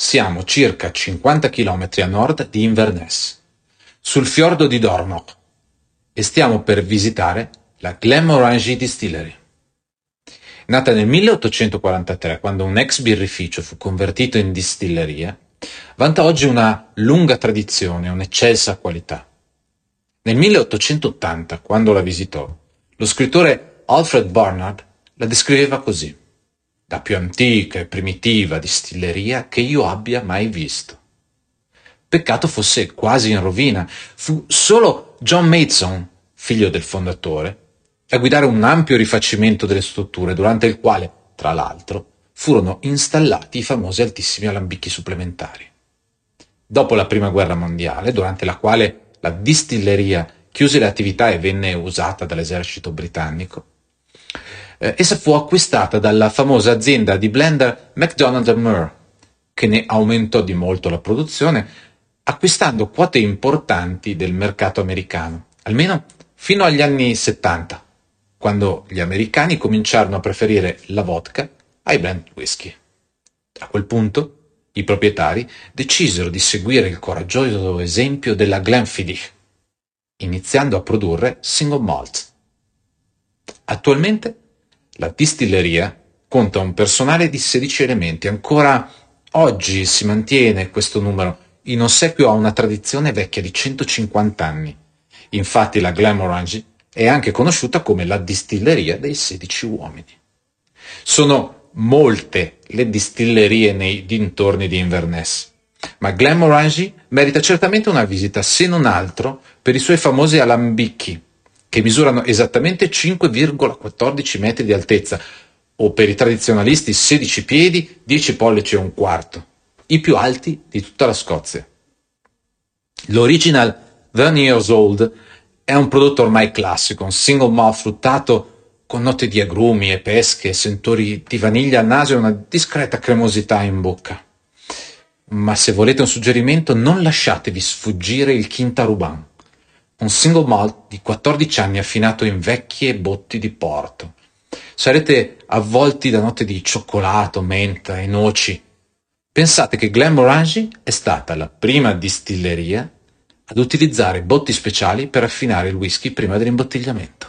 siamo circa 50 km a nord di Inverness, sul fiordo di Dornoch, e stiamo per visitare la Glenmorangie Distillery. Nata nel 1843, quando un ex birrificio fu convertito in distilleria, vanta oggi una lunga tradizione un'eccelsa qualità. Nel 1880, quando la visitò, lo scrittore Alfred Barnard la descriveva così: la più antica e primitiva distilleria che io abbia mai visto. Peccato fosse quasi in rovina. Fu solo John Mason, figlio del fondatore, a guidare un ampio rifacimento delle strutture, durante il quale, tra l'altro, furono installati i famosi altissimi alambicchi supplementari. Dopo la Prima Guerra Mondiale, durante la quale la distilleria chiuse le attività e venne usata dall'esercito britannico, eh, essa fu acquistata dalla famosa azienda di blender McDonald Murr, che ne aumentò di molto la produzione, acquistando quote importanti del mercato americano, almeno fino agli anni 70 quando gli americani cominciarono a preferire la vodka ai blend whisky. A quel punto i proprietari decisero di seguire il coraggioso esempio della Glenfiddich, iniziando a produrre single malt. Attualmente la distilleria conta un personale di 16 elementi, ancora oggi si mantiene questo numero in ossequio a una tradizione vecchia di 150 anni. Infatti la Glenmorangie è anche conosciuta come la distilleria dei 16 uomini. Sono molte le distillerie nei dintorni di Inverness, ma Glenmorangie merita certamente una visita, se non altro per i suoi famosi alambicchi, che misurano esattamente 5,14 metri di altezza, o per i tradizionalisti 16 piedi, 10 pollici e un quarto, i più alti di tutta la Scozia. L'original One Years Old è un prodotto ormai classico, un single malt fruttato con note di agrumi e pesche, sentori di vaniglia al naso e una discreta cremosità in bocca. Ma se volete un suggerimento, non lasciatevi sfuggire il Quinta Ruban, un single malt di 14 anni affinato in vecchie botti di porto. Sarete avvolti da note di cioccolato, menta e noci. Pensate che Glenmorangie è stata la prima distilleria ad utilizzare botti speciali per affinare il whisky prima dell'imbottigliamento.